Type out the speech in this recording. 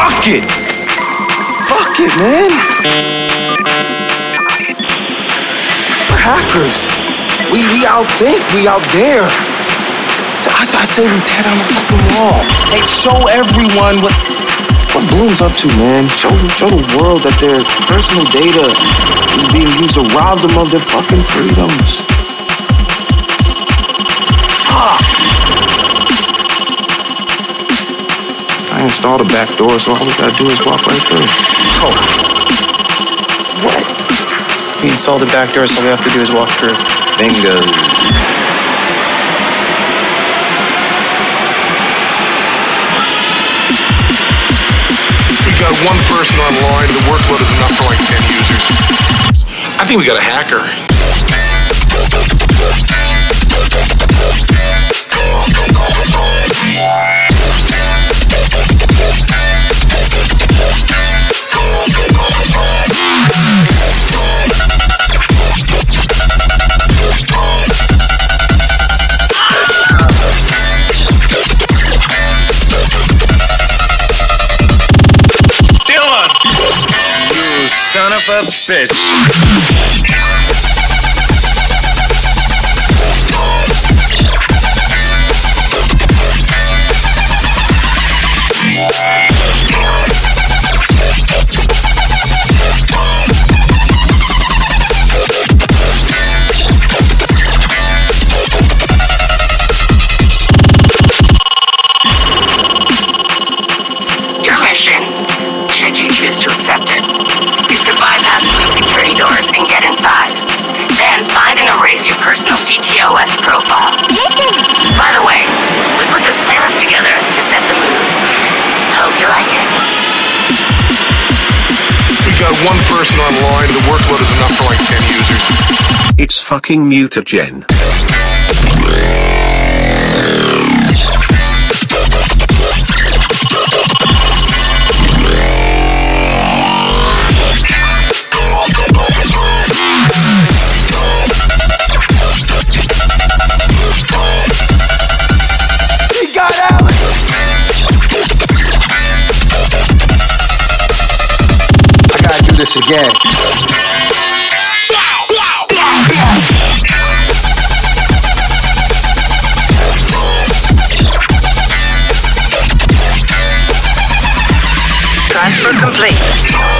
Fuck it. Fuck it, man. We're hackers. We we outthink. We out there. I, I say we tear down the fucking wall. Hey, show everyone what what Blume's up to, man. Show show the world that their personal data is being used to rob them of their fucking freedoms. Fuck. I installed a back door, so all we gotta do is walk right through. Oh, What? we installed the back door, so all we have to do is walk through. Bingo. We got one person online. The workload is enough for like 10 users. I think we got a hacker. Bitch. Doors and get inside. Then find and erase your personal CTOS profile. By the way, we put this playlist together to set the mood. Hope you like it. We got one person online. The workload is enough for like 10 users. It's fucking mutagen. this again. Transfer complete.